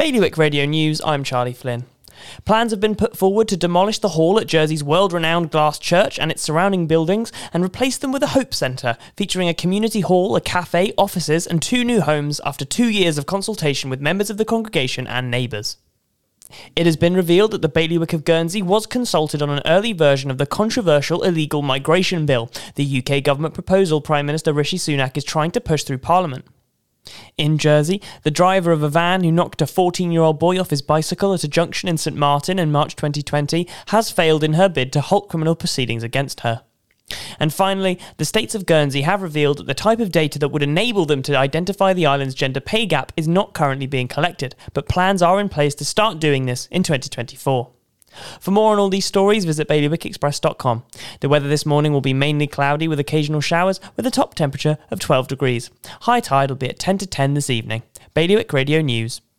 Bailiwick Radio News, I'm Charlie Flynn. Plans have been put forward to demolish the hall at Jersey's world renowned glass church and its surrounding buildings and replace them with a Hope Centre, featuring a community hall, a cafe, offices, and two new homes after two years of consultation with members of the congregation and neighbours. It has been revealed that the Bailiwick of Guernsey was consulted on an early version of the controversial illegal migration bill, the UK government proposal Prime Minister Rishi Sunak is trying to push through Parliament. In Jersey, the driver of a van who knocked a 14 year old boy off his bicycle at a junction in St Martin in March 2020 has failed in her bid to halt criminal proceedings against her. And finally, the states of Guernsey have revealed that the type of data that would enable them to identify the island's gender pay gap is not currently being collected, but plans are in place to start doing this in 2024. For more on all these stories, visit bailiwickexpress.com. The weather this morning will be mainly cloudy with occasional showers, with a top temperature of 12 degrees. High tide will be at 10 to 10 this evening. Bailiwick Radio News.